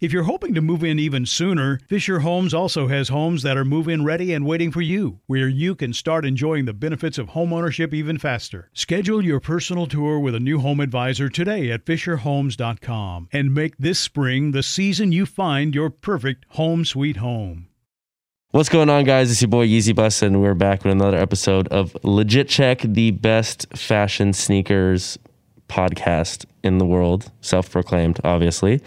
If you're hoping to move in even sooner, Fisher Homes also has homes that are move in ready and waiting for you, where you can start enjoying the benefits of homeownership even faster. Schedule your personal tour with a new home advisor today at FisherHomes.com and make this spring the season you find your perfect home sweet home. What's going on, guys? It's your boy Yeezy Bus, and we're back with another episode of Legit Check, the best fashion sneakers podcast in the world, self proclaimed, obviously.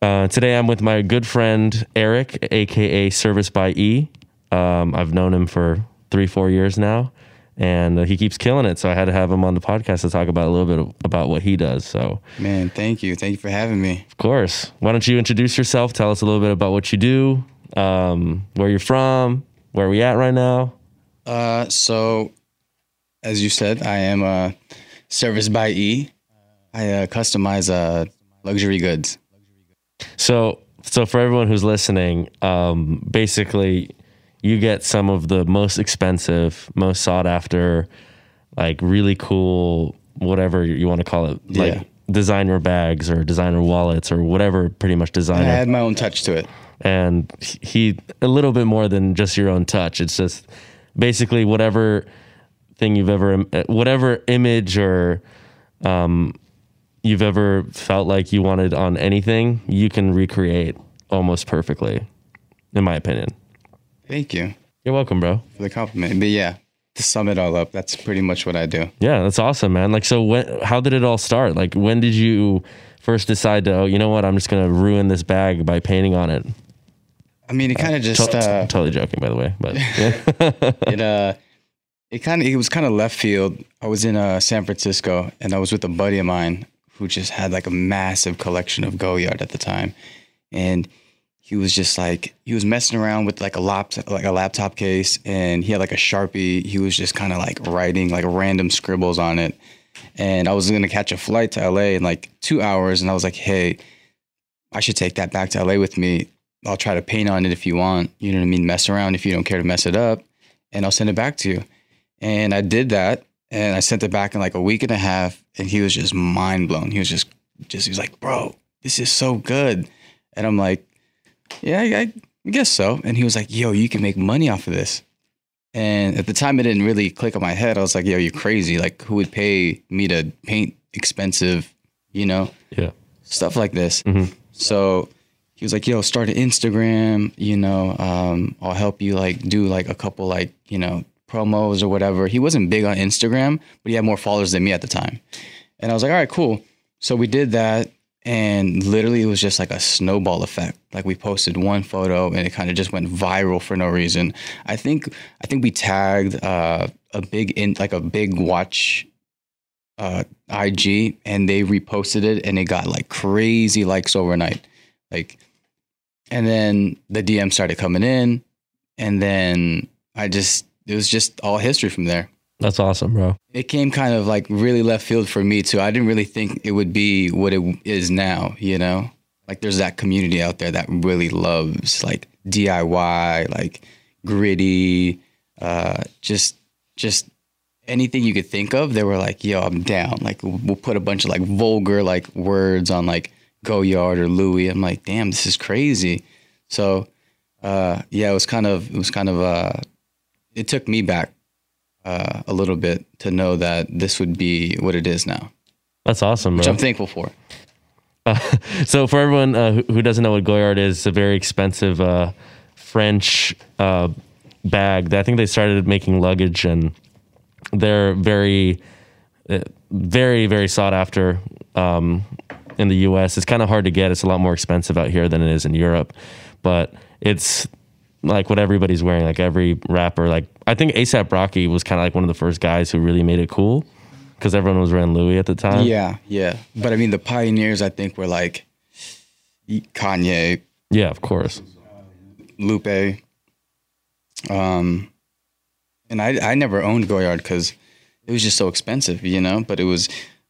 Uh, today I'm with my good friend Eric, aka Service by E. Um, I've known him for three, four years now, and uh, he keeps killing it. So I had to have him on the podcast to talk about a little bit about what he does. So, Man, thank you. Thank you for having me. of course, why don't you introduce yourself? Tell us a little bit about what you do, um, where you're from, where we at right now. Uh, so, as you said, I am a service by E. I uh, customize uh, luxury goods. So, so for everyone who's listening, um, basically, you get some of the most expensive, most sought after, like really cool, whatever you want to call it, like Yeah. designer bags or designer wallets or whatever, pretty much designer. I designer. add my own touch to it. and he a little bit more than just your own touch. It's just basically whatever thing you've ever, whatever image or um, you've ever felt like you wanted on anything, you can recreate almost perfectly, in my opinion. Thank you You're welcome, bro. for the compliment. But yeah, to sum it all up, that's pretty much what I do. Yeah, that's awesome, man. Like, so when, how did it all start? Like, when did you first decide to, oh, you know what, I'm just gonna ruin this bag by painting on it? I mean, it kind of just To- uh, totally joking, by the way, but yeah. it uh, it kind of it was kind of left field. I was in uh, San Francisco, and I was with a buddy of mine who just had like a massive collection of Goyard at the time, and he was just like he was messing around with like a laptop like a laptop case, and he had like a sharpie. He was just kind of like writing like random scribbles on it, and I was gonna catch a flight to LA in like two hours, and I was like, hey, I should take that back to LA with me. I'll try to paint on it if you want. You know what I mean? Mess around if you don't care to mess it up, and I'll send it back to you. And I did that, and I sent it back in like a week and a half, and he was just mind blown. He was just, just he was like, "Bro, this is so good," and I'm like, "Yeah, I, I guess so." And he was like, "Yo, you can make money off of this." And at the time, it didn't really click on my head. I was like, "Yo, you're crazy! Like, who would pay me to paint expensive, you know, yeah. stuff like this?" Mhm. So he was like, "Yo, start an Instagram. You know, um, I'll help you like do like a couple like you know promos or whatever." He wasn't big on Instagram, but he had more followers than me at the time. And I was like, "All right, cool." So we did that, and literally it was just like a snowball effect. Like we posted one photo, and it kind of just went viral for no reason. I think I think we tagged uh, a big in like a big watch uh, IG and they reposted it and it got like crazy likes overnight. Like, and then the DM started coming in and then I just, it was just all history from there. That's awesome, bro. It came kind of like really left field for me too. I didn't really think it would be what it is now, you know? Like there's that community out there that really loves like DIY, like gritty, uh, just, just anything you could think of, they were like, "Yo, I'm down." Like we'll put a bunch of like vulgar like words on like Goyard or Louis. I'm like, damn, this is crazy. So uh, yeah, it was kind of it was kind of uh, it took me back uh, a little bit to know that this would be what it is now, That's awesome, bro. which I'm thankful for. So for everyone uh, who- who doesn't know what Goyard is, it's a very expensive uh, French uh, bag. that I think they started making luggage, and they're very, uh, very, very sought after um, in the U.S. It's kind of hard to get. It's a lot more expensive out here than it is in Europe, but it's like what everybody's wearing. Like every rapper, like I think ASAP Rocky was kind of like one of the first guys who really made it cool because everyone was wearing Louis at the time. Yeah, yeah. But I mean, the pioneers, I think, were like Kanye, yeah, of course. Lupe. Um, and I I never owned Goyard because it was just so expensive, you know. But it was,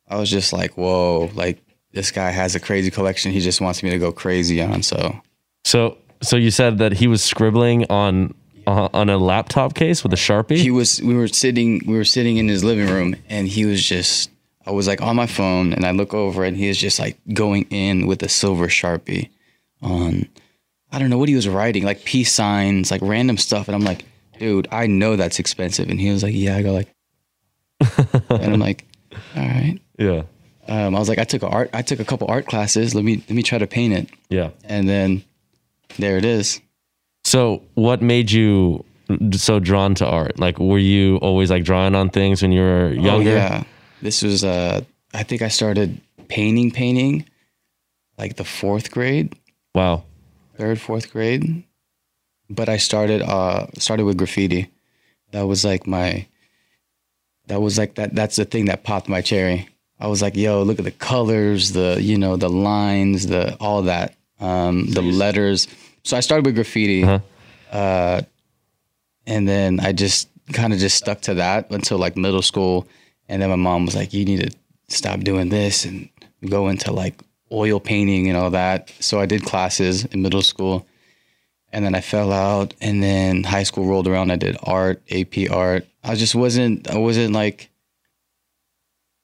I was just like, whoa, like this guy has a crazy collection. He just wants me to go crazy on. So So, so you said that he was scribbling on uh, on a laptop case with a sharpie. he was we were sitting we were sitting in his living room and he was just I was like on my phone and I look over and he was just like going in with a silver sharpie on I don't know what he was writing like peace signs like random stuff and I'm like dude I know that's expensive. And he was like yeah I go like and I'm like all right yeah, um, I was like I took a art I took a couple art classes. Let me let me try to paint it. Yeah. and then there it is So, what made you so drawn to art? Like, were you always like drawing on things when you were younger? Oh, yeah. This was uh I think I started painting painting like the fourth grade, Wow. third, fourth grade. But I started uh started with graffiti. That was like my that was like that that's the thing that popped my cherry. I was like, yo, look at the colors, the you know, the lines, the all that. Um the letters. So I started with graffiti. Uh-huh. Uh and then I just kind of just stuck to that until like middle school. And then my mom was like, you need to stop doing this and go into like oil painting and all that. So I did classes in middle school. And then I fell out. And then high school rolled around. I did art, AP art. I just wasn't, I wasn't like,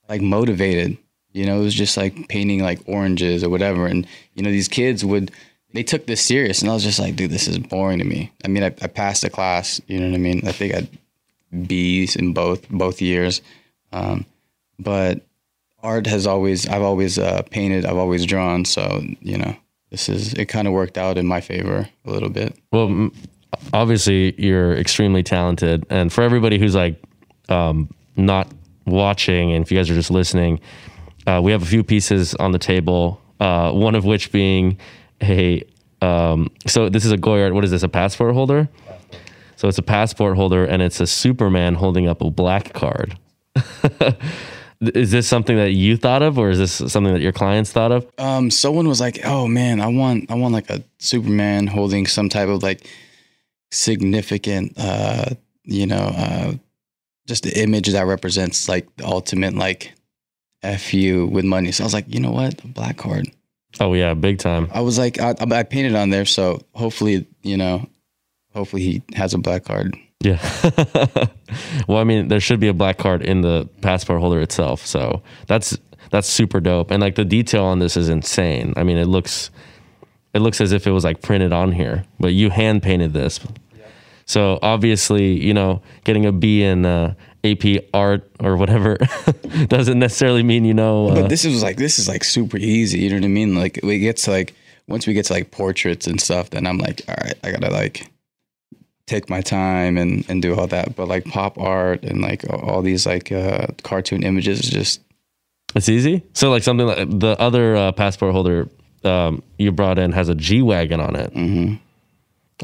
like motivated. You know, it was just like painting like oranges or whatever. And, you know, these kids would, they took this serious. And I was just like, dude, this is boring to me. I mean, I, I passed the class, you know what I mean? I think I B's in both, both years. Um, but art has always, I've always uh, painted, I've always drawn. So, you know, this is, it kind of worked out in my favor a little bit. Well, obviously you're extremely talented, and for everybody who's like um, not watching, and if you guys are just listening, uh, we have a few pieces on the table. Uh, one of which being a um, so this is a Goyard. What is this? A passport holder. So it's a passport holder, and it's a Superman holding up a black card. is this something that you thought of, or is this something that your clients thought of? um someone was like oh man i want i want like a superman holding some type of like significant uh you know uh just the image that represents like the ultimate like fu with money so i was like you know what black card Oh yeah, big time. i was like i, I painted on there so hopefully you know hopefully he has a black card Yeah. well, I mean, there should be a black card in the passport holder itself. So that's that's super dope. And like the detail on this is insane. I mean, it looks it looks as if it was like printed on here, but you hand painted this. So obviously, you know, getting a B in uh, AP art or whatever doesn't necessarily mean you know. Uh, but this is like this is like super easy you know what i mean like we get to like once we get to like portraits and stuff then i'm like all right i gotta like take my time and and do all that but like pop art and like all these like uh cartoon images is just it's easy. So like something like the other uh, passport holder um, you brought in has a G wagon on it. mm-hmm.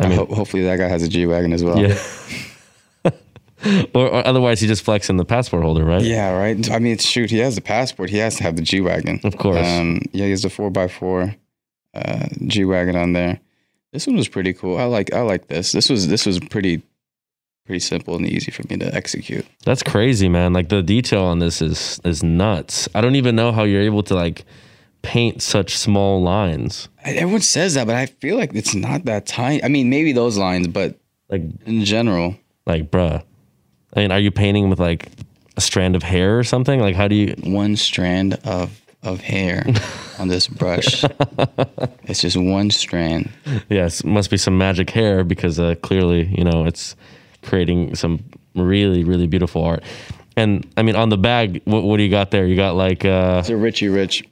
I mean- ho- hopefully that guy has a g-wagon as well Yeah. or, or otherwise, he just flexing the passport holder, right? yeah right i mean shoot he has the passport he has to have the g-wagon Of course. um yeah he has the 4x4 uh g-wagon on there this one was pretty cool i like i like this this was this was pretty pretty simple and easy for me to execute That's crazy, man. Like the detail on this is is nuts. I don't even know how you're able to like paint such small lines. I- Everyone says that, but I feel like it's not that tiny. I mean, maybe those lines, but Like in general, like bruh. I mean, are you painting with like a strand of hair or something? Like how do you one strand of of hair on this brush. it's just one strand. Yes, must be some magic hair because uh, clearly, you know, it's creating some really, really beautiful art. And I mean, on the bag, what, what do you got there? You got like, uh, It's a Richie Rich.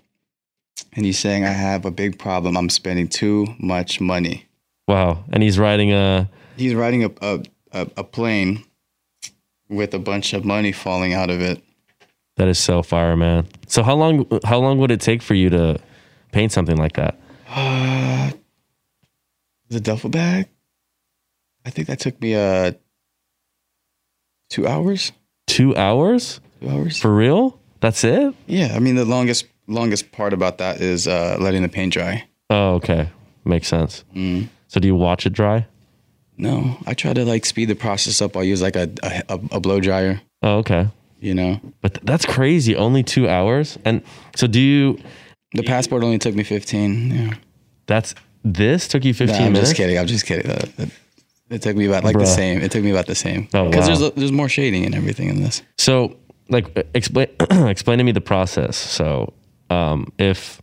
And he's saying, I have a big problem. I'm spending too much money. wow. And he's riding a, He's riding a, a, a, a plane with a bunch of money falling out of it. that is so fire, man. So how long, how long would it take for you to paint something like that? Uh, the duffel bag? I think that took me uh, two hours. Two hours Two hours? for real? That's it? Yeah, I mean the longest longest part about that is uh, letting the paint dry. Oh, okay. Makes sense. Mm. So do you watch it dry? No, I try to like speed the process up. I use like a a, a blow dryer. Oh, okay. You know, But th- that's crazy. Only two hours. And so do you, the passport only took me fifteen. Yeah, that's, this took you 15 Nah, I'm minutes? just kidding. I'm just kidding. It, it took me about like the same. It took me about the same. Oh, Because wow. there's there's more shading and everything in this. So, like, uh, explain explain to me the process. So, um, if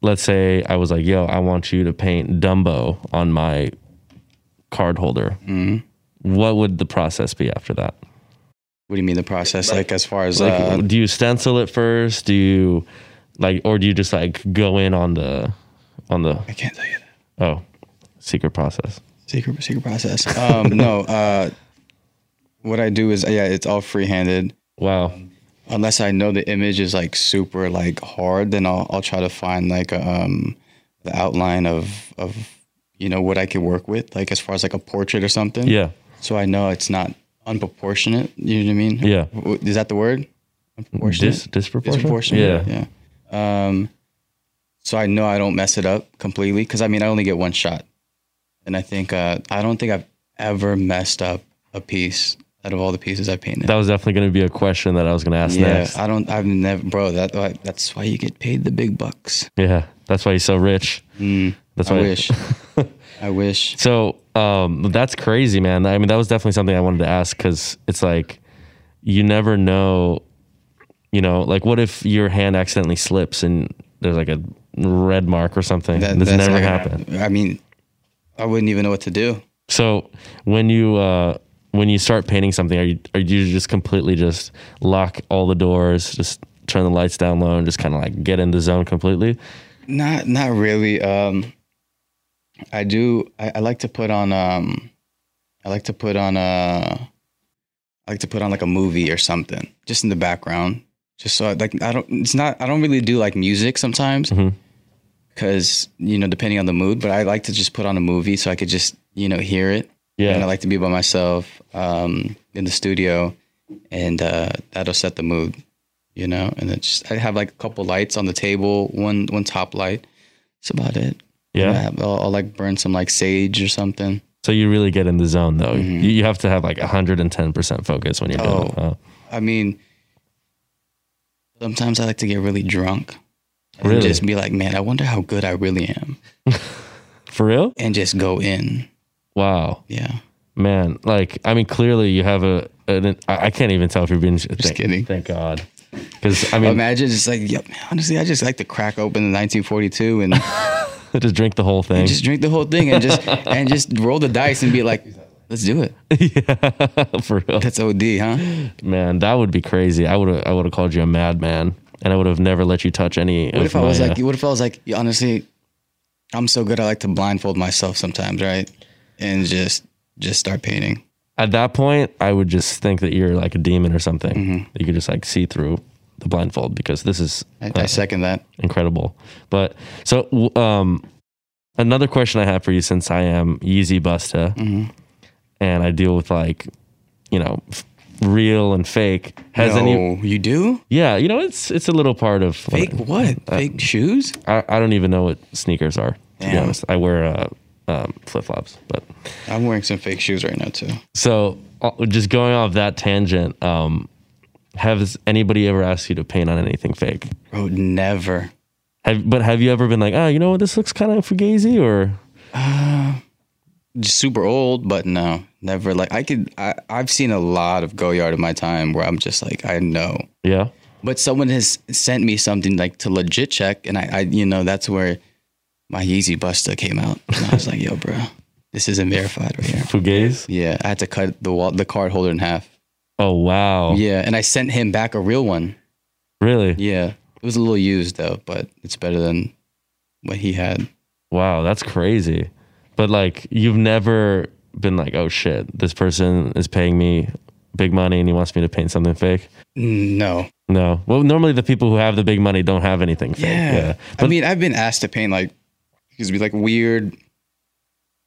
let's say I was like, "Yo, I want you to paint Dumbo on my card holder," what would the process be after that? What do you mean the process? Like, as far as Like, uh, do you stencil it first? Do you like, or do you just like go in on the on the I can't tell you that. oh secret process? Secret secret process. Um, no. Uh, what I do is yeah, it's all free-handed. Wow. unless I know the image is like super like hard, then I'll I'll try to find like a, um the outline of of you know what I could work with, like as far as like a portrait or something. Yeah. So I know it's not unproportionate. You know what I mean? Yeah. Is that the word? Unproportionate. Dis- disproportionate. Disproportionate. Yeah. Yeah. Um. So I know I don't mess it up completely because I mean I only get one shot, and I think uh I don't think I've ever messed up a piece out of all the pieces I painted. That was definitely going to be a question that I was going to ask next. Yeah, next. I don't. I've never, bro. That that's why you get paid the big bucks. Yeah, that's why he's so rich. That's I wish. I wish. So um, that's crazy, man. I mean, that was definitely something I wanted to ask because it's like you never know. You know, like what if your hand accidentally slips and there's like a red mark or something? That, this that's never happened. I mean, I wouldn't even know what to do. So when you uh, when you start painting something, are you are you just completely just lock all the doors, just turn the lights down low, and just kind of like get in the zone completely? Not, not really. Um, I do. I, I like to put on. Um, I like to put on a. I like to put on like a movie or something, just in the background, just so I, like I don't. It's not. I don't really do like music sometimes, because you know depending on the mood. But I like to just put on a movie so I could just you know hear it. Yeah. And I like to be by myself um, in the studio, and uh, that'll set the mood, you know. And it's just, I have like a couple lights on the table, one one top light. That's about it. Yeah. And I have, I'll, I'll like burn some like sage or something. So you really get in the zone though. Mm-hmm. You, you have to have like 110% focus when you're doing it. Oh. Oh. I mean, sometimes I like to get really drunk. And Really? just be like, man, I wonder how good I really am, For real? and just go in. Wow. Yeah. Man, like I mean clearly you have a an, I can't even tell if you're being just kidding. Thank God. Cuz I mean Imagine just like, yep. man, honestly, I just like to crack open the 1942 and just drink the whole thing. just drink the whole thing and just and just roll the dice and be like, let's do it. yeah. For real. That's OD, huh? Man, that would be crazy. I would have I would have called you a madman and I would have never let you touch any What of if I was uh, like, what if I was like, honestly, I'm so good. I like to blindfold myself sometimes, right? And just just start painting. at that point I would just think that you're like a demon or something. Mm-hmm. You could just like see through the blindfold because this is I, uh, I second that. incredible. But so um another question I have for you since I am Yeezy Busta Mm-hmm. and I deal with like you know f- real and fake has no, any you do yeah you know it's it's a little part of fake what? Fake shoes? I, I don't even know what sneakers are to be honest I wear uh, um, flip flops but I'm wearing some fake shoes right now too. so uh, just going off that tangent um has anybody ever asked you to paint on anything fake Bro, never. have but have you ever been like oh you know what this looks kind of fugazi or Just super old, but no, never. Like I could. I, I've seen a lot of Goyard in my time where I'm just like, I know. yeah but someone has sent me something like to legit check, and I, I you know, that's where my Yeezy Busta came out. And I was like, yo, bro, this isn't verified right here. Fugaze? Yeah, I had to cut the wall, the card holder in half. Oh wow. Yeah, and I sent him back a real one. Really? Yeah, it was a little used though, but it's better than what he had. Wow, that's crazy. But like you've never been like, oh shit, this person is paying me big money and he wants me to paint something fake. No. No. Well, normally the people who have the big money don't have anything fake. Yeah. I But mean, I've been asked to paint like, because be like weird.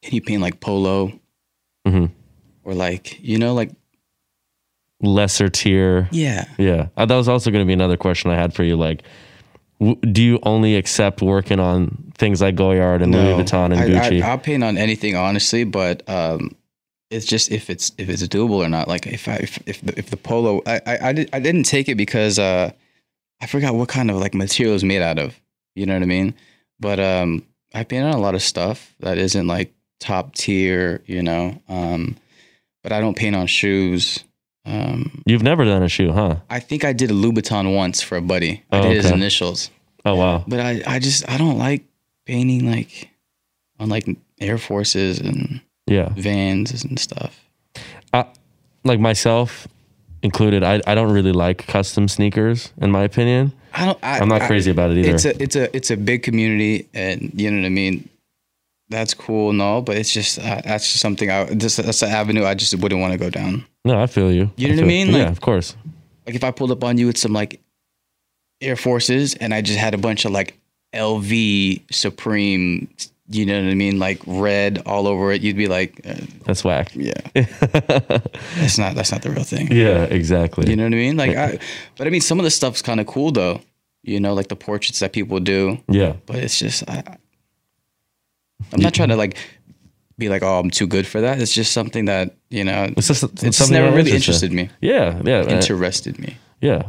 Can you paint like polo? Mhm. Or like, you know, like, lesser tier. yeah. Yeah. Uh, that was also going to be another question I had for you. Like, w- do you only accept working on things like Goyard and Louis Vuitton and I, Gucci? I, I'll paint on anything, honestly, but um, it's just if it's if it's doable or not. Like if I if if the, if the polo, I I I, did, I didn't take it because uh, I forgot what kind of like material it's made out of. You know what I mean? But um, I paint on a lot of stuff that isn't like top tier. You know, um, but I don't paint on shoes. Um, You've never done a shoe, huh? I think I did a Louboutin once for a buddy. I Oh, did his initials. Oh wow. But I, I just I don't like painting like on like Air Forces and Yeah. vans and stuff. Like myself included, I, I don't really like custom sneakers, in my opinion. I don't. I, I'm not I- crazy about it either. It's a it's a it's a big community, and you know what I mean. That's cool and all, but it's just uh, that's just something I just that's an avenue I just wouldn't want to go down. No, I feel you. You know what I mean? yeah, of course. Like if I pulled up on you with some like Air Forces, and I just had a bunch of like LV Supreme, you know what I mean, like red all over it, you'd be like, uh, That's whack. yeah, that's not that's not the real thing. Yeah, exactly. You know what I mean? Like, I, but I mean, some of the stuff's kind of cool though. You know, like the portraits that people do. yeah. But it's just, I, I'm not trying to like be like, oh, I'm too good for that. It's just something that you know, It's just it's something never really interested interested me. Yeah, yeah. Interested me. yeah.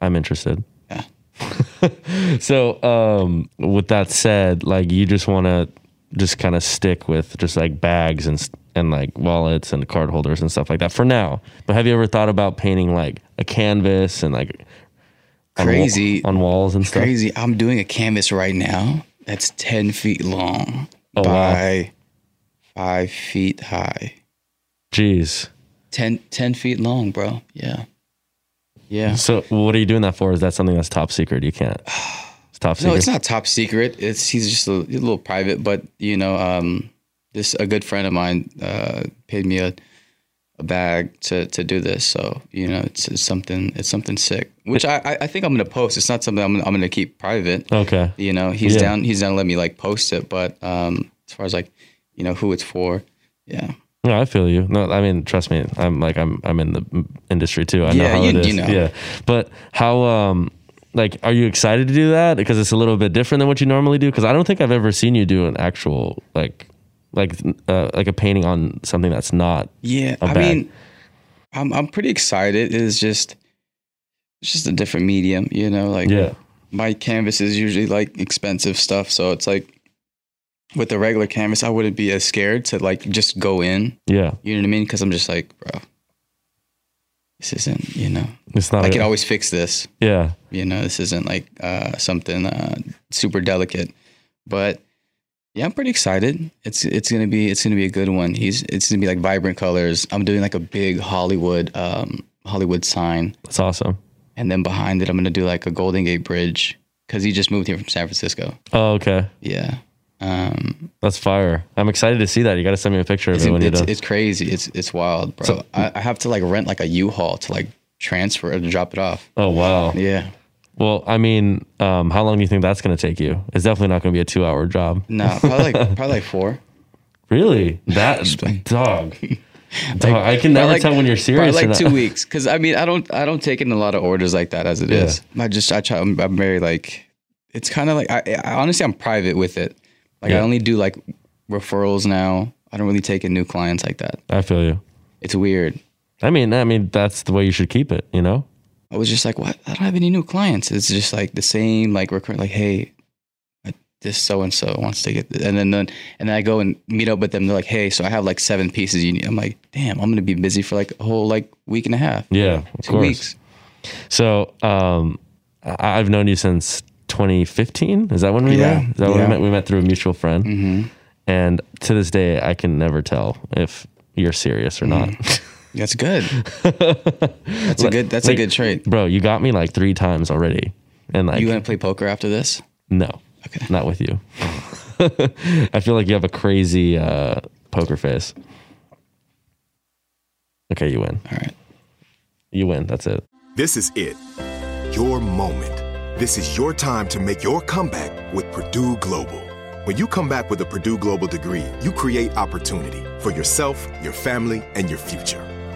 I'm interested. Yeah. So, um, with that said, like you just want to just kind of stick with just like bags and and like wallets and card holders and stuff like that for now. But have you ever thought about painting like a canvas and like on wa- Crazy. on, walls and stuff? Crazy. I'm doing a canvas right now that's 10 feet long Oh, wow. by five feet high. Jeez. 10, 10 feet long, bro. Yeah. Yeah. So, what are you doing that for? Is that something that's top secret? You can't. It's top secret. No, it's not top secret. It's he's just a, a little private, but you know, um, this a good friend of mine uh, paid me a a bag to to do this. So you know, it's, it's something it's something sick, which I I- think I'm gonna post. It's not something I'm I'm gonna keep private. Okay. You know, he's Yeah. down he's down to let me like post it, but um, as far as like you know who it's for, yeah. No, I feel you. No, I mean, trust me. I'm like I'm I'm in the industry too. I know Yeah, how you- it is. you know. Yeah, but how um like are you excited to do that because it's a little bit different than what you normally do? Because I don't think I've ever seen you do an actual like like uh, like a painting on something that's not. Yeah, a I mean, I'm I'm pretty excited. It's just it's just a different medium, you know. Like Yeah. my canvas is usually like expensive stuff, so it's like with the regular canvas, I wouldn't be as scared to like just go in. Yeah, You know what I mean? Because I'm just like, bro, this isn't. You know, it's not. I a- can always fix this. yeah, You know, this isn't like uh, something uh, super delicate, but yeah, I'm pretty excited. It's it's gonna be it's gonna be a good one. He's it's gonna be like vibrant colors. I'm doing like a big Hollywood um, Hollywood sign, that's awesome. and then behind it, I'm gonna do like a Golden Gate Bridge because he just moved here from San Francisco. Oh, okay, Yeah, um, that's fire. I'm excited to see that. You got to send me a picture of it's, it when you're it's, done. it's crazy. It's it's wild, bro. So- I, I have to like rent like a U-Haul to like transfer or to drop it off. oh wow. Yeah, Well, I mean, um, how long do you think that's going to take you? It's definitely not going to be a two-hour job. no, probably like probably like four. Really? That dog. Dog, I can never Probably tell when you're serious. Like two weeks, because I mean, I don't, I don't take in a lot of orders like that as it Yeah. is. I just, I try. I'm, I'm very like, it's kind of like, I, I honestly, I'm private with it. Like, Yeah. I only do like referrals now. I don't really take in new clients like that. I feel you. It's weird. I mean, I mean, that's the way you should keep it. You know? I was just like, what? I don't have any new clients. It's just like the same, like recurrent, like, hey, uh, this so and so wants to get, this. and then, then, and then I go and meet up with them. They're like, hey, so I have like seven pieces you need. I'm like, damn, I'm gonna be busy for like a whole like week and a half, Yeah, of two course. weeks. So um, I've known you since 2015. Is that when we Yeah, met? Is that when we yeah. met? We met through a mutual friend. Mm-hmm. And to this day, I can never tell if you're serious or not. That's good. That's a good. That's Like, a good trait. bro. You got me like three times already, and like You want to play poker after this? no, Okay. not with you. I feel like you have a crazy uh, poker face. Okay, you win. All right. You win. That's it. This is it. Your moment. This is your time to make your comeback with Purdue Global. When you come back with a Purdue Global degree, you create opportunity for yourself, your family, and your future.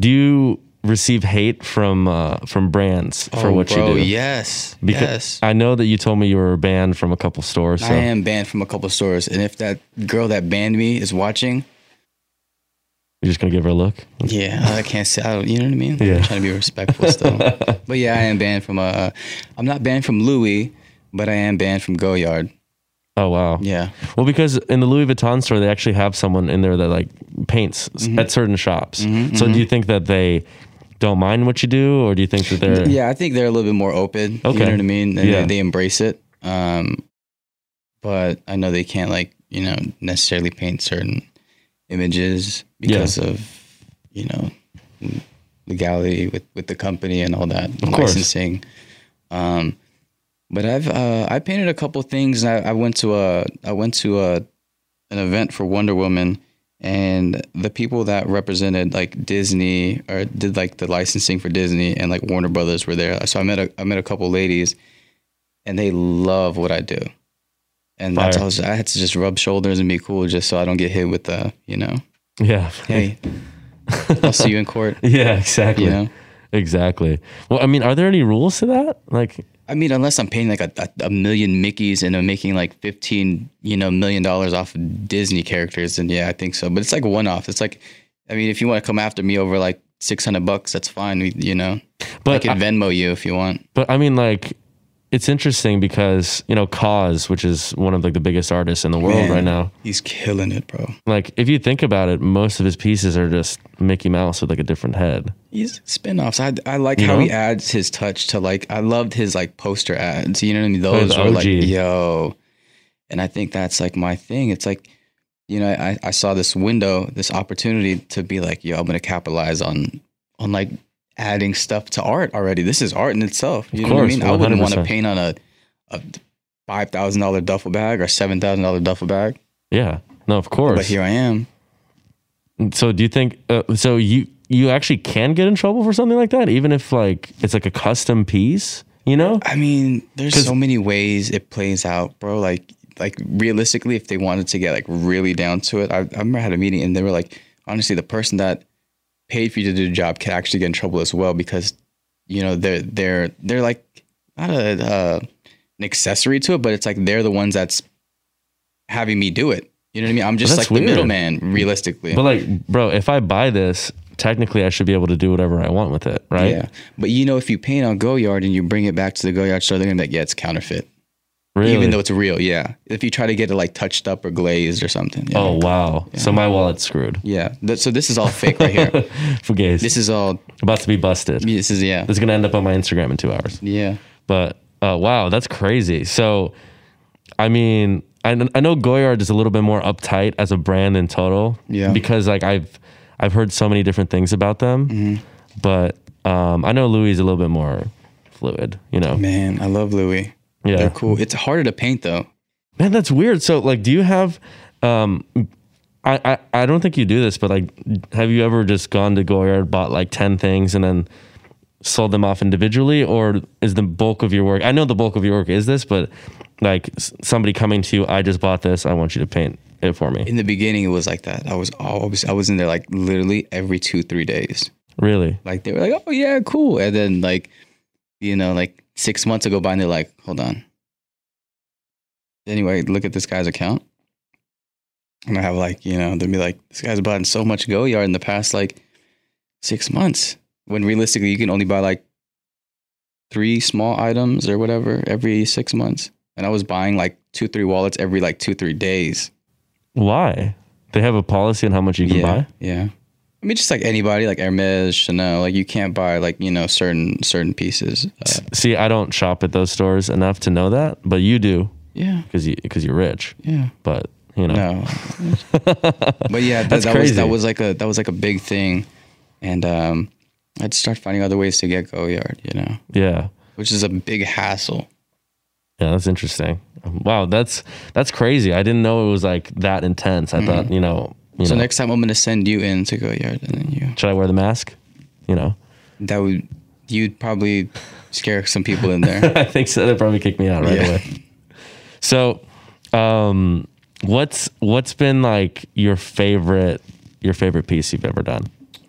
Do you receive hate from uh, from brands for what Oh, bro, you do? Oh, yes. Because yes. I know that you told me you were banned from a couple stores. So I am banned from a couple stores, and if that girl that banned me is watching, you're just gonna give her a look. yeah, I can't say. I don't, you know what I mean? Yeah. I'm trying to be respectful still, but yeah, I am banned from. Uh, I'm not banned from Louis, but I am banned from Goyard. Oh wow. Yeah. Well, because in the Louis Vuitton store, they actually have someone in there that like paints Mm-hmm. at certain shops. so do you think that they don't mind what you do, or do you think that they're Yeah, I think they're a little bit more open. Okay. You know what I mean? They, Yeah. they embrace it. Um, but I know they can't like, you know, necessarily paint certain images because of, you know, legality with, with the company and all that Of course. licensing. Um, but I've uh, I painted a couple things. I, I went to a I went to a an event for Wonder Woman, and the people that represented like Disney or did like the licensing for Disney and like Warner Brothers were there. So I met a I met a couple ladies, and they love what I do. And that's Fire. I was I had to just rub shoulders and be cool just so I don't get hit with the you know yeah hey I'll see you in court yeah exactly you know exactly. Well, I mean, are there any rules to that? Like, I mean, unless I'm paying like a, a, a million Mickeys and I'm making like 15, you know, million dollars off of Disney characters, then yeah, I think so. But it's like one off. It's like, I mean, if you want to come after me over like 600 bucks, that's fine. You know, I but can Venmo you if you want. But I mean, like, it's interesting because you know, KAWS, which is one of like the biggest artists in the world Man, right now. He's killing it, bro. Like, if you think about it, most of his pieces are just Mickey Mouse with like a different head. He's spin-offs. I, I like You how know? he adds his touch to like, I loved his like poster ads. You know what I mean? Oh, Those were like, yo. And I think that's like my thing. It's like, you know, I, I saw this window, this opportunity to be like, yo, I'm gonna capitalize on on like adding stuff to art already. This is art in itself. You Of know what I course, mean? I wouldn't want to paint on a, a five thousand dollar duffel bag or seven thousand dollar duffel bag. Yeah, no, of course. But here I am. So, do you think? Uh, so you you actually can get in trouble for something like that, even if like it's like a custom piece, you know? I mean, there's so many ways it plays out, bro. Like like realistically, if they wanted to get like really down to it, I, I remember I had a meeting and they were like, honestly, the person that paid for you to do the job can actually get in trouble as well because, you know, they're they're they're like not a uh, an accessory to it, but it's like they're the ones that's having me do it. You know what I mean? I'm just like the middleman, realistically. But like, bro, if I buy this, technically I should be able to do whatever I want with it, right? Yeah. But you know, if you paint on Goyard and you bring it back to the Goyard store, they're gonna be like, yeah, it's counterfeit. Really? Even though it's real, yeah. If you try to get it like touched up or glazed or something. Yeah. oh wow. So my wallet's screwed. Yeah. Th- so this is all fake right here. Fugazi. this is all about to be busted. this is yeah. This is gonna end up on my Instagram in two hours. Yeah. But uh, wow, that's crazy. So, I mean, I, I know Goyard is a little bit more uptight as a brand in total. Yeah. Because like I've I've heard so many different things about them, Mm-hmm. but um, I know Louis is a little bit more fluid. You know. Man, I love Louis. Yeah. They're cool. It's harder to paint though. Man, that's weird. So, like, do you have? Um, I, I I don't think you do this, but like, have you ever just gone to Goyard, bought like ten things, and then sold them off individually, or is the bulk of your work? I know the bulk of your work is this, but like somebody coming to you, I just bought this. I want you to paint it for me. In the beginning, it was like that. I was always I was in there like literally every two three days. Really? Like they were like, oh yeah, cool. And then like, you know, like six months ago by, and they're like, hold on. Anyway, look at this guy's account. And I have like, you know, they'll be like, this guy's bought in so much Goyard in the past like six months. When realistically, you can only buy like three small items or whatever every six months. And I was buying like two, three wallets every like two, three days. Why? They have a policy on how much you can yeah, buy. Yeah. I mean, just like anybody, like Hermes, Chanel, like you can't buy like you know certain certain pieces. Uh, See, I don't shop at those stores enough to know that, but you do yeah, because you because you're rich. yeah. But you know, No, but yeah, that, That's that was crazy. that was like a that was like a big thing, and um, I'd start finding other ways to get Goyard, you know, yeah. which is a big hassle. Yeah, that's interesting. Wow, that's that's crazy. I didn't know it was like that intense. I thought, you know, you. So know, next time I'm gonna send you in to Goyard, and then you should I wear the mask? You know, that would you'd probably scare some people in there. I think so. They'd probably kick me out right Yeah. away. So, um, what's what's been like your favorite your favorite piece you've ever done?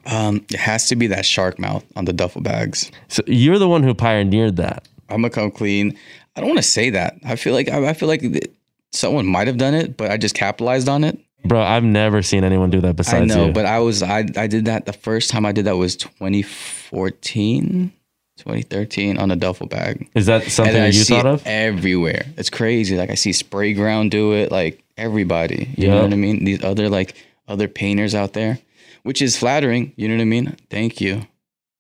um, it has to be that shark mouth on the duffel bags. So you're the one who pioneered that. I'm gonna come clean. I don't want to say that. I feel like I, I feel like someone might have done it, but I just capitalized on it. Bro, I've never seen anyone do that besides you. I know, you. but I was I I did that the first time I did that was 2014, 2013 on a duffel bag. Is that something and then I that you see thought of? everywhere. It's crazy. Like I see Sprayground do it. Like everybody. You know what I mean? These other like other painters out there, which is flattering. You know what I mean? Thank you.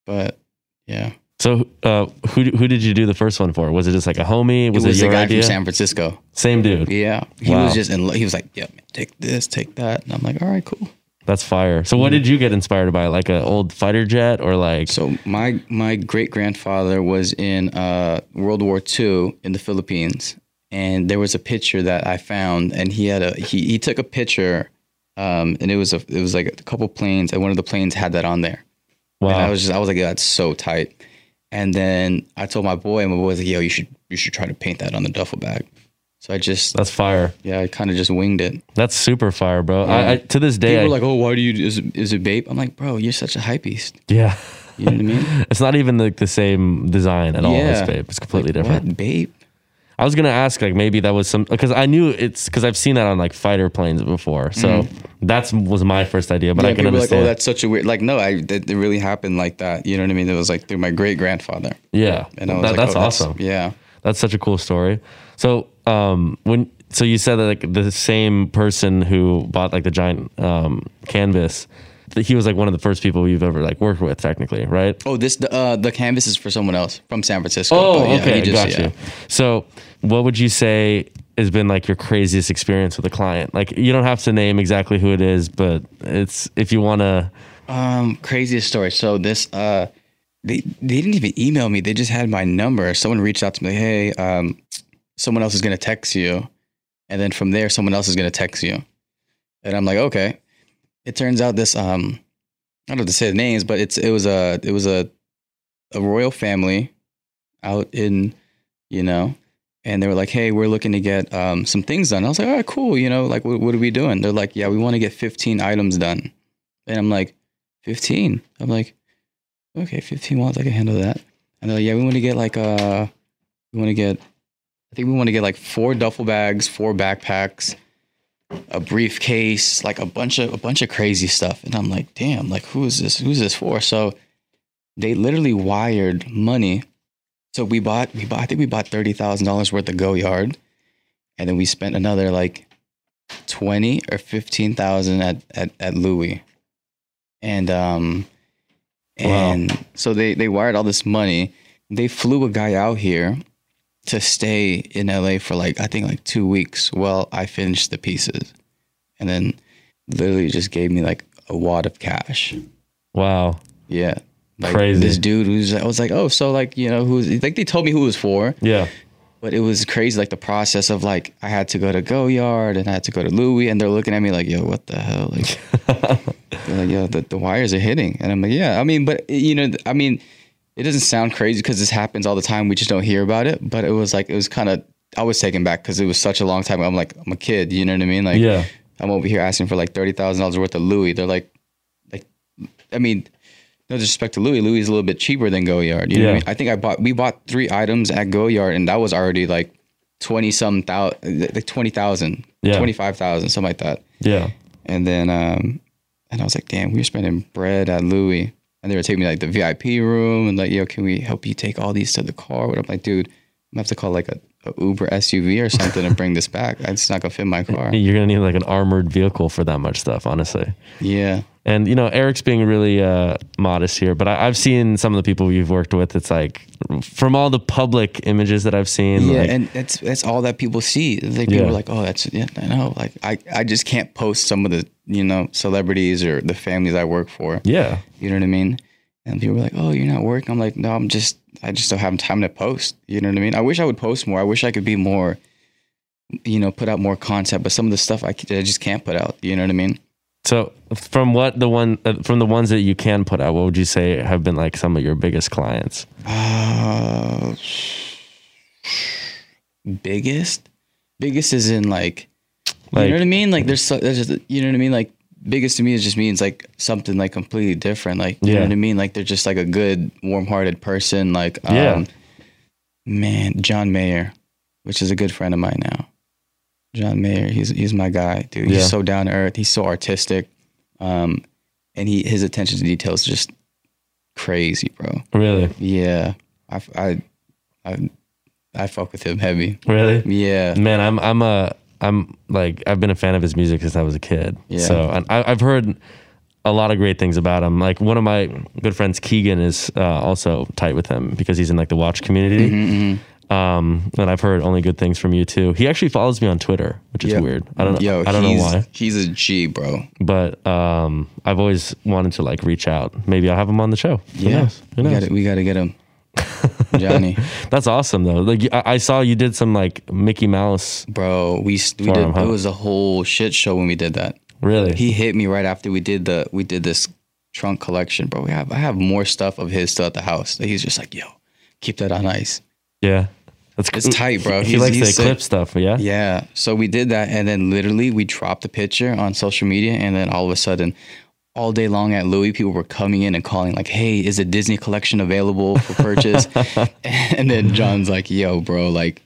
But yeah, So, uh, who who did you do the first one for? Was it just like a homie? Was it it, was the your guy idea? from San Francisco. Same dude. Yeah, he Wow. was just in. He was like, "Yep, take this, take that," and I'm like, "All right, cool." That's fire. So, what did you get inspired by? Like an old fighter jet, or like? So my my great grandfather was in uh, World War II in the Philippines, and there was a picture that I found, and he had a he he took a picture, um, and it was a it was like a couple planes, and one of the planes had that on there. wow. And I was just I was like, that's so tight. And then I told my boy, and my boy was like, yo, you should you should try to paint that on the duffel bag. So I just That's fire. yeah, I kind of just winged it. That's super fire, bro. I, I to this day, People I- like, oh, why do you is it, is it Bape? I'm like, bro, you're such a hype beast. yeah, You know what I mean? it's not even like the same design at all. As Bape. It's completely Like, different. What, Bape? I was gonna ask like maybe that was some because I knew it's because I've seen that on like fighter planes before. So that's was my first idea, but Mm. yeah, I can people were like, understand. oh, that's such a weird. Like, no, I that it really happened like that. You know what I mean? It was like through my great grandfather, yeah, and I was That- like, that's oh, awesome. Yeah, That's such a cool story. So, um, when so you said that like the same person who bought like the giant um, canvas, he was like one of the first people you've ever like worked with, technically, right? Oh, this the uh, the canvas is for someone else from San Francisco. Oh, yeah, okay, just- got yeah. you. So, what would you say has been like your craziest experience with a client? Like, you don't have to name exactly who it is, but it's if you want to. Um, craziest story. So this, uh, they they didn't even email me. They just had my number. Someone reached out to me. Hey, um, someone else is gonna text you, and then from there, someone else is gonna text you, and I'm like, okay. It turns out this, um, I don't have to say the names, but it's it was a it was a a royal family out in, you know, and they were like, "Hey, we're looking to get um, some things done." I was like, "All right, cool. You know, like what, what are we doing?" They're like, "Yeah, we want to get 15 items done," and I'm like, "15?" I'm like, "Okay, 15 watts, I can handle that." And they're like, "Yeah, we want to get like uh, we want to get, I think we want to get like four duffel bags, four backpacks." A briefcase, like a bunch of a bunch of crazy stuff. And I'm like, damn, like who is this? Who's this for? So they literally wired money. So we bought we bought I think we bought thirty thousand dollars worth of Goyard, And then we spent another like twenty or fifteen thousand at, at at Louis. And um and so they they wired all this money. They flew a guy out here to stay in LA for like I think like two weeks while I finished the pieces, and then literally just gave me like a wad of cash. Wow. Yeah, like Crazy. This dude who's I was like, oh, so like you know who's like they told me who it was for, Yeah. but it was crazy like the process of like I had to go to Goyard and I had to go to Louis, and they're looking at me like, yo, what the hell, like. Like, yo, the, the wires are hitting. And I'm like, yeah, I mean, but you know, I mean, it doesn't sound crazy because this happens all the time. We just don't hear about it. But it was like, it was kind of, I was taken back because it was such a long time. I'm like, I'm a kid, you know what I mean? Like, Yeah. I'm over here asking for like $30,000 worth of Louis. They're like, like, I mean, no disrespect to Louis. Louis is a little bit cheaper than Goyard. You know what I Yeah. mean? I think I bought, we bought three items at Goyard and that was already like 20 some thousand, like 20,000, Yeah. 25,000, something like that. Yeah. And then, um, and I was like, damn, we were spending bread at Louis. And they were taking me like the VIP room and like, yo, can we help you take all these to the car? But I'm like, dude, I'm gonna have to call like a, a Uber SUV or something to bring this back. It's not gonna fit my car. You're gonna need like an armored vehicle for that much stuff, honestly. Yeah. And you know, Eric's being really uh, modest here, but I, I've seen some of the people you've worked with. It's like from all the public images that I've seen. Yeah, like, and that's that's all that people see. Like people Yeah. are like, oh, that's yeah, I know. Like I, I just can't post some of the you know celebrities or the families I work for. yeah, You know what I mean? And people were like, "Oh, you're not working." I'm like, "No, I'm just I just don't have time to post." You know what I mean? I wish I would post more. I wish I could be more you know, put out more content, but some of the stuff I, I just can't put out, you know what I mean? So from what the one uh, from the ones that you can put out, what would you say have been like some of your biggest clients? Uh, biggest? Biggest is in like, you know what I mean? Like there's, so, there's just, you know what I mean? Like biggest to me is just means like something like completely different. Like, you Yeah. know what I mean? Like they're just like a good, warm-hearted person. Like, um, Yeah. man, John Mayer, which is a good friend of mine now. John Mayer, he's he's my guy, dude. Yeah. He's so down to earth. He's so artistic, um, and he his attention to detail is just crazy, bro. Really, Yeah, I I I, I fuck with him heavy. really, Yeah, man. I'm I'm a I'm like I've been a fan of his music since I was a kid. Yeah. So and I, I've heard a lot of great things about him. Like one of my good friends, Keegan, is uh, also tight with him because he's in like the watch community. Mm-hmm, Um, and I've heard only good things from you too. He actually follows me on Twitter, which is Yeah. weird. I don't know. Yo, I don't know why, He's a G, bro. but um, I've always wanted to like reach out. Maybe I'll have him on the show. Who Yeah, knows? Who we knows? got we got to get him, Johnny, That's awesome though. Like I, I saw you did some like Mickey Mouse. bro. We we did. him, huh? It was a whole shit show when we did that. Really? He hit me right after we did the we did this trunk collection, bro. We have I have more stuff of his still at the house. He's just like, yo, keep that on ice. Yeah. That's It's tight, bro. He, He's- likes the clip stuff. Yeah. Yeah. So we did that, and then literally we dropped the picture on social media, and then all of a sudden, all day long at Louis, people were coming in and calling like, "Hey, is a Disney collection available for purchase?" and then John's like, "Yo, bro, like."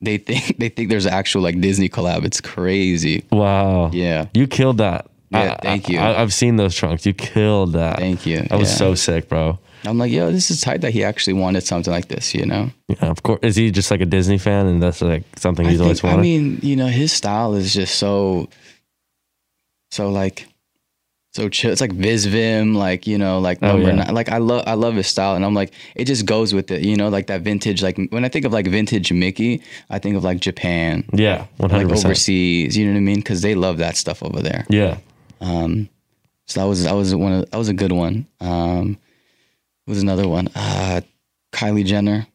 They think they think there's an actual like Disney collab. It's crazy. Wow. Yeah. You killed that. Yeah, I- thank you. I, have seen those trunks. You killed that. Thank you. That was so sick, bro. I'm like, yo, this is tight that he actually wanted something like this, you know? Yeah, of course. Is he just like a Disney fan, and that's like something he's always wanted? I mean, you know, his style is just so, so like, so chill. It's like Visvim, like you know, like Oh, number yeah. nine. Like I love, I love his style, and I'm like, it just goes with it, you know, like that vintage. Like when I think of like vintage Mickey, I think of like Japan, yeah, like hundred percent. overseas. You know what I mean? Because they love that stuff over there. Yeah. Um, so that was that was one of that was a good one. Um, was another one? Uh, Kylie Jenner.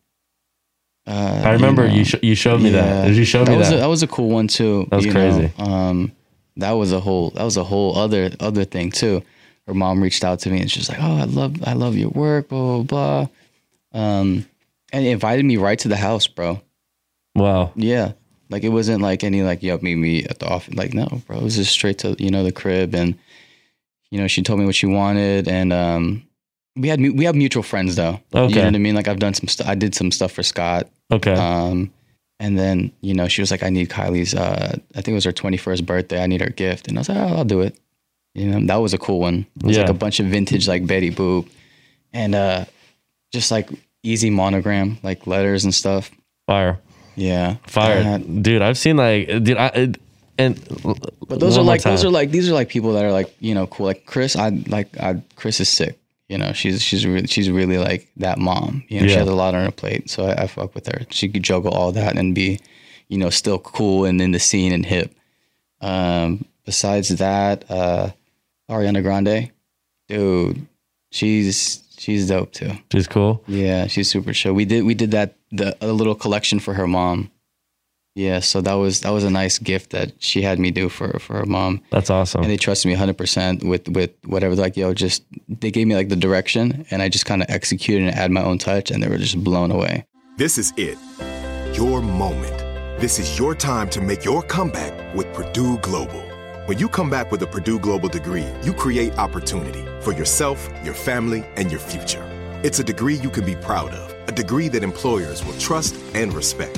Uh, I remember know. you sh- you showed me that. Did you show me was that? A, that was a cool one too. That was you know. crazy. Um, that was a whole that was a whole other other thing too. Her mom reached out to me and she's like, "Oh, I love I love your work, blah blah blah." Um, and invited me right to the house, bro. Wow. Yeah. Like it wasn't like any like, yo, meet me at the office. Like, no, bro. It was just straight to, you know, the crib and you know, she told me what she wanted and um we had we have mutual friends though. Okay, You know what I mean? Like I've done some stuff I did some stuff for Scott. Okay. Um and then, you know, she was like, I need Kylie's uh I think it was her twenty first birthday. I need her gift. And I was like, oh, I'll do it. You know, that was a cool one. It was like a bunch of vintage like Betty Boop and uh just like easy monogram, like letters and stuff. Fire. Yeah. Fire. Dude, I've seen like dude I it- and But those are like those are like these are like people that are like you know cool. Like Kris, I like I Kris is sick. You know, she's she's really she's really like that mom. You know, she Yeah. has a lot on her plate, so I, I fuck with her. She could juggle all that and be, you know, still cool and in the scene and hip. Um, besides that, uh, Ariana Grande, dude, she's she's dope too. she's cool. Yeah, she's super chill. We did we did that the a little collection for her mom. Yeah, so that was that was a nice gift that she had me do for for her mom That's awesome. and they trusted me 100% with with whatever like yo just they gave me like the direction and i just kind of executed and add my own touch and they were just blown away This is it. Your moment. This is your time to make your comeback with Purdue Global. When you come back with a Purdue Global degree, you create opportunity for yourself, your family, and your future. It's a degree you can be proud of, a degree that employers will trust and respect.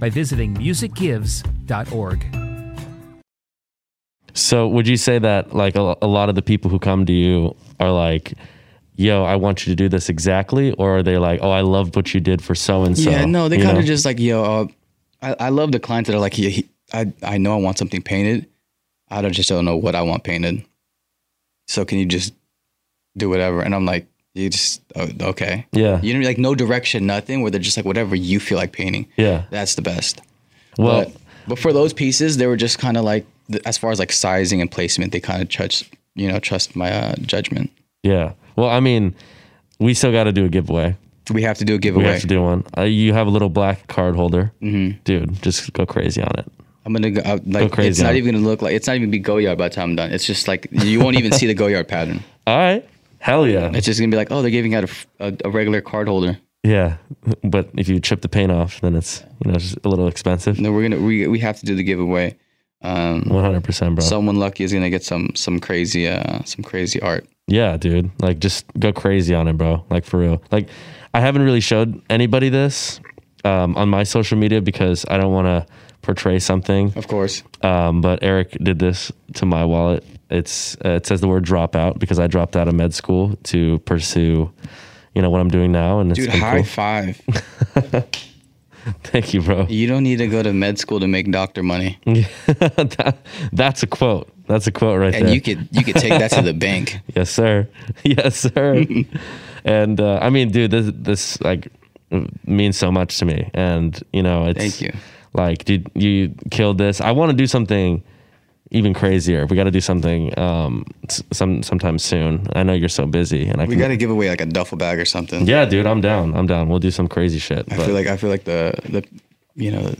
by visiting musicgives.org. So would you say that like a, a lot of the people who come to you are like, yo, I want you to do this exactly? Or are they like, oh, I loved what you did for so and so? yeah no they kind of just like yo uh, I, I love the clients that are like he, he, I, I know i want something painted i don't just don't know what i want painted so can you just do whatever and i'm like you just oh, okay Yeah. you know like no direction nothing where they're just like whatever you feel like painting Yeah. that's the best Well, but, but for those pieces, they were just kind of like, as far as like sizing and placement, they kind of trust, you know, trust my uh, judgment. yeah. Well, I mean, we still got to do a giveaway. We have to do a giveaway We have to do one. Uh, you have a little black card holder, Mm-hmm. dude. Just go crazy on it. I'm gonna go, uh, like. crazy it's not even gonna look like. It's not even be Goyard by the time I'm done. It's just like you won't even see the Goyard pattern. All right. Hell yeah. It's just gonna be like, oh, they're giving out a a regular card holder. Yeah. But if you chip the paint off, then it's you know just a little expensive. No, we're gonna we, we have to do the giveaway. Um, One hundred percent, bro. someone lucky is gonna get some some crazy uh some crazy art. Yeah, dude. Like just go crazy on it, bro. Like for real. Like I haven't really showed anybody this um, on my social media because I don't want to portray something. Of course. Um, but Eric did this to my wallet. It's uh, it says the word dropout because I dropped out of med school to pursue, you know, what I'm doing now. And it's Dude, high cool. five. Thank you, bro. You don't need to go to med school to make doctor money. that, that's a quote. That's a quote right And there. And you could you could take that to the bank. Yes, sir. Yes, sir. and uh, I mean, dude, this this like means so much to me. And you know, it's Thank you. Like, dude, you killed this. I want to do something even crazier. We got to do something um some sometime soon. I know you're so busy, and I We got to give away like a duffel bag or something. yeah, dude, I'm down. I'm down. We'll do some crazy shit. I but- feel like I feel like the the you know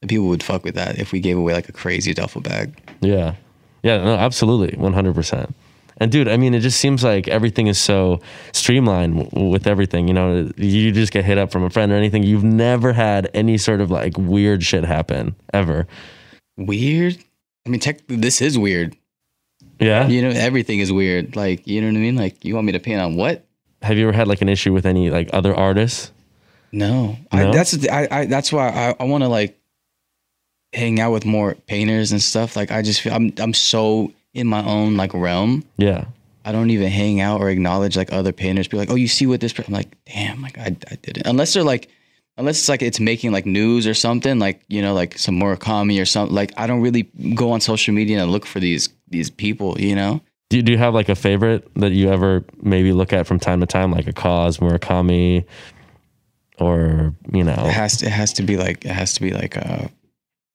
the people would fuck with that if we gave away like a crazy duffel bag. Yeah. Yeah, no, absolutely. 100%. And dude, I mean, it just seems like everything is so streamlined w- with everything. You know, you just get hit up from a friend or anything. You've never had any sort of like weird shit happen ever. Weird. I mean, technically, this is weird. Yeah. You know, everything is weird. Like, you know what I mean? Like, you want me to paint on what? Have you ever had like an issue with any like other artists? No, No? I, that's the- I, I that's why I, I want to like hang out with more painters and stuff. Like, I just feel I'm I'm so in my own like realm. Yeah. I don't even hang out or acknowledge like other painters. Be like, oh, you see what this? per-" I'm like, damn, like I, I did it. Unless they're like, unless it's like it's making like news or something, like you know, like some Murakami or something. Like I don't really go on social media and look for these these people. You know, Do you, do you have like a favorite that you ever maybe look at from time to time, like a KAWS, Murakami, or, you it know, has to it has to be like it has to be like uh,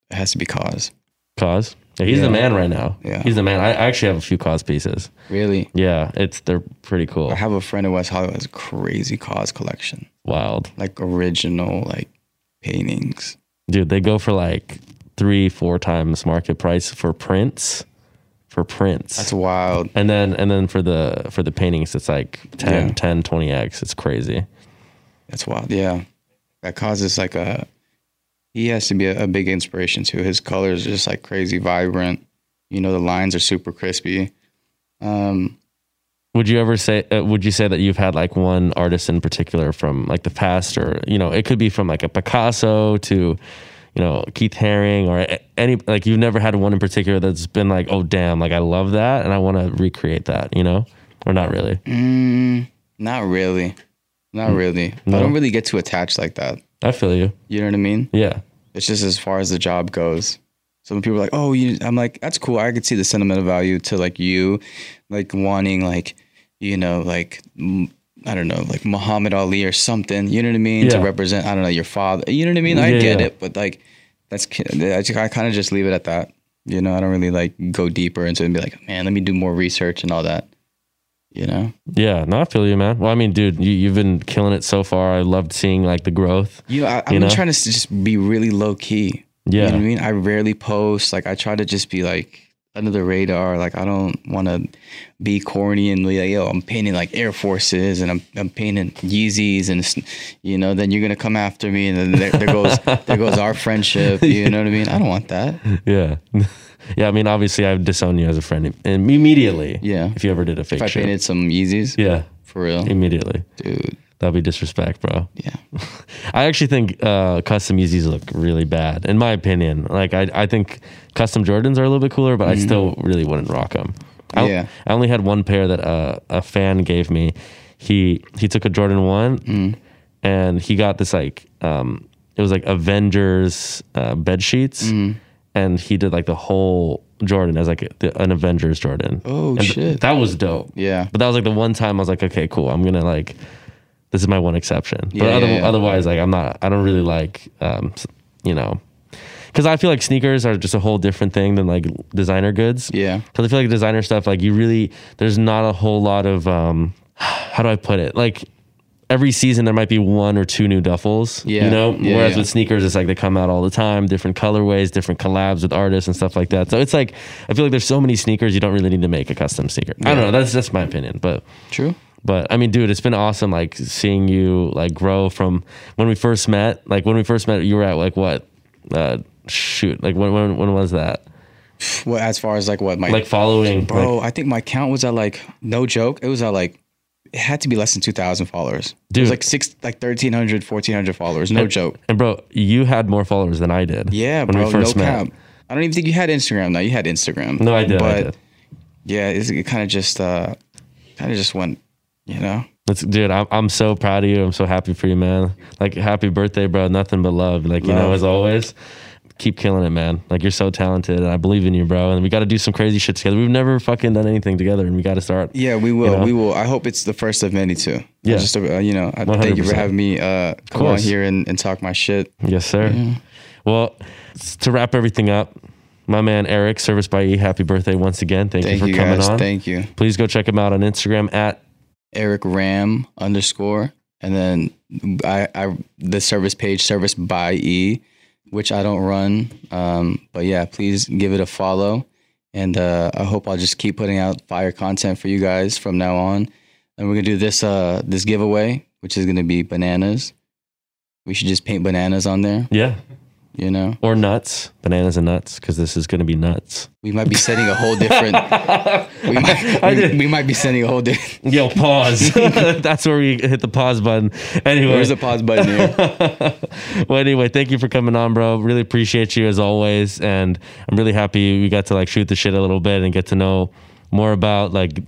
it has to be KAWS. KAWS? Yeah, he's Yeah. the man right now. Yeah. He's the man. I actually have a few KAWS pieces. Really, Yeah, it's they're pretty cool. I have a friend in West Hollywood has a crazy KAWS collection, Wild. like original like paintings. Dude, they go for like three, four times market price for prints. For prints. That's wild. and then and then for the for the paintings it's like 10, Yeah. 10 20x. It's crazy. That's wild. Yeah. That causes like a he has to be a, a big inspiration too. His colors are just like crazy vibrant. You know, the lines are super crispy. Um Would you ever say uh, would you say that you've had like one artist in particular from like the past or you know, it could be from like a Picasso to you know, Keith Haring or any like you've never had one in particular that's been like, "Oh damn, like I love that and I want to recreate that," you know? Or not really. mm, not really. Not really. No? I don't really get too attached like that. I feel you. You know what I mean? Yeah. It's just as far as the job goes. Some people are like, oh, you. I'm like, that's cool. I could see the sentimental value to like you, like wanting like, you know, like I don't know, like Muhammad Ali or something. You know what I mean? To represent, I don't know, your father. You know what I mean? I Yeah, get yeah. it, but like, that's I, I kind of just leave it at that. You know, I don't really like go deeper into it and be like, man, let me do more research and all that. You know? Yeah, no, I feel you, man. Well, I mean, dude, you, you've been killing it so far. I loved seeing like the growth. You know, I, I've You been know? trying to just be really low key. You Yeah. know what I mean? I rarely post. Like I try to just be like under the radar. Like I don't want to be corny and be like, yo, I'm painting like Air Forces and I'm I'm painting Yeezys and you know, then you're gonna come after me and then there, there goes there goes our friendship. You know what I mean? I don't want that. Yeah. yeah, I mean, obviously, I would disown you as a friend im- immediately. Yeah. If you ever did a fake If I shoot. painted some Yeezys, Yeah, for real, immediately. dude. That'd be disrespect, bro. Yeah, I actually think uh, custom Yeezys look really bad, in my opinion. Like, I, I think custom Jordans are a little bit cooler, but I still really wouldn't rock them. I, Mm-hmm. Yeah. I only had one pair that uh, a fan gave me. He he took a Jordan one, Mm. and he got this like um, it was like Avengers uh, bed sheets, Mm. And he did like the whole Jordan as like the, an Avengers Jordan. Oh, And th- shit. that was dope. yeah. But that was like the one time I was like, okay, cool. I'm gonna like, this is my one exception. But Yeah, other, yeah, yeah. otherwise, like, I'm not. I don't really like, um, you know, because I feel like sneakers are just a whole different thing than like designer goods. Yeah. Because I feel like designer stuff, like you really, there's not a whole lot of, um, how do I put it? Like every season there might be one or two new duffels. Yeah, You know. yeah, Whereas yeah. with sneakers, it's like they come out all the time, different colorways, different collabs with artists and stuff like that. So it's like I feel like there's so many sneakers you don't really need to make a custom sneaker. I don't know. That's that's my opinion, but. True. But I mean, dude, it's been awesome. Like seeing you like grow from when we first met. Like when we first met, you were at like what? Uh, shoot, like when when when was that? Well, as far as like what my Like following, Bro, like, I think my count was at like no joke. It was at like it had to be less than 2,000 followers. Dude. It was like six, like 1,300, 1,400 followers. No joke. and bro, you had more followers than I did. Yeah, when bro. we first no met. cap. I don't even think you had Instagram. No, you had Instagram. No, I did. But I did. yeah, it's, it kind of just, uh, kind of just went, you know. That's, dude, I'm I'm so proud of you. I'm so happy for you, man. Like happy birthday, bro. Nothing but love. Like you know, as always. Keep killing it, man. Like you're so talented, and I believe in you, bro. And we got to do some crazy shit together. We've never fucking done anything together, and we got to start. Yeah, we will. know? We will. I hope it's the first of many too. Yeah. Just uh, you know, I thank you for having me uh, come on here and, and talk my shit. Yes, sir. Well, to wrap everything up, my man Eric, Service by E, happy birthday once again. Thank, Thank you for you coming guys. on. Thank you. Please go check him out on Instagram at Eric Ram underscore, and then I, I the service page service by E, which I don't run. Um, but yeah, please give it a follow, and uh, I hope I'll just keep putting out fire content for you guys from now on. And we're gonna do this uh this giveaway, which is gonna be bananas. We should just paint bananas on there, yeah, you know. or nuts, bananas and nuts, because this is going to be nuts. We might be sending a whole different. we, might, we, we might be sending a whole different. Yo, pause. That's where we hit the pause button. Anyway, Where's the pause button here? well, anyway, thank you for coming on, bro. Really appreciate you as always, and I'm really happy we got to like shoot the shit a little bit and get to know more about like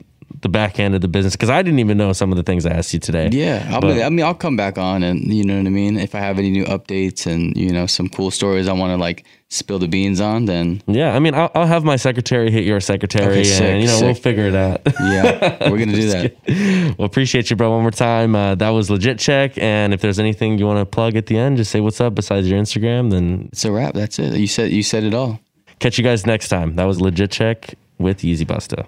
the back end of the business because I didn't even know some of the things I asked you today. Yeah, be, I mean, I'll come back on, and you know what I mean. If I have any new updates and you know some cool stories I want to like spill the beans on, then Yeah, I mean, I'll, I'll have my secretary hit your secretary, Okay, and you know we'll figure it out. yeah, we're gonna do that. well, appreciate you, bro. One more time. Uh, that was legit check, and if there's anything you want to plug at the end, just say what's up besides your Instagram. Then It's a wrap. That's it. You said you said it all. catch you guys next time. That was legit check with Yeezy Busta.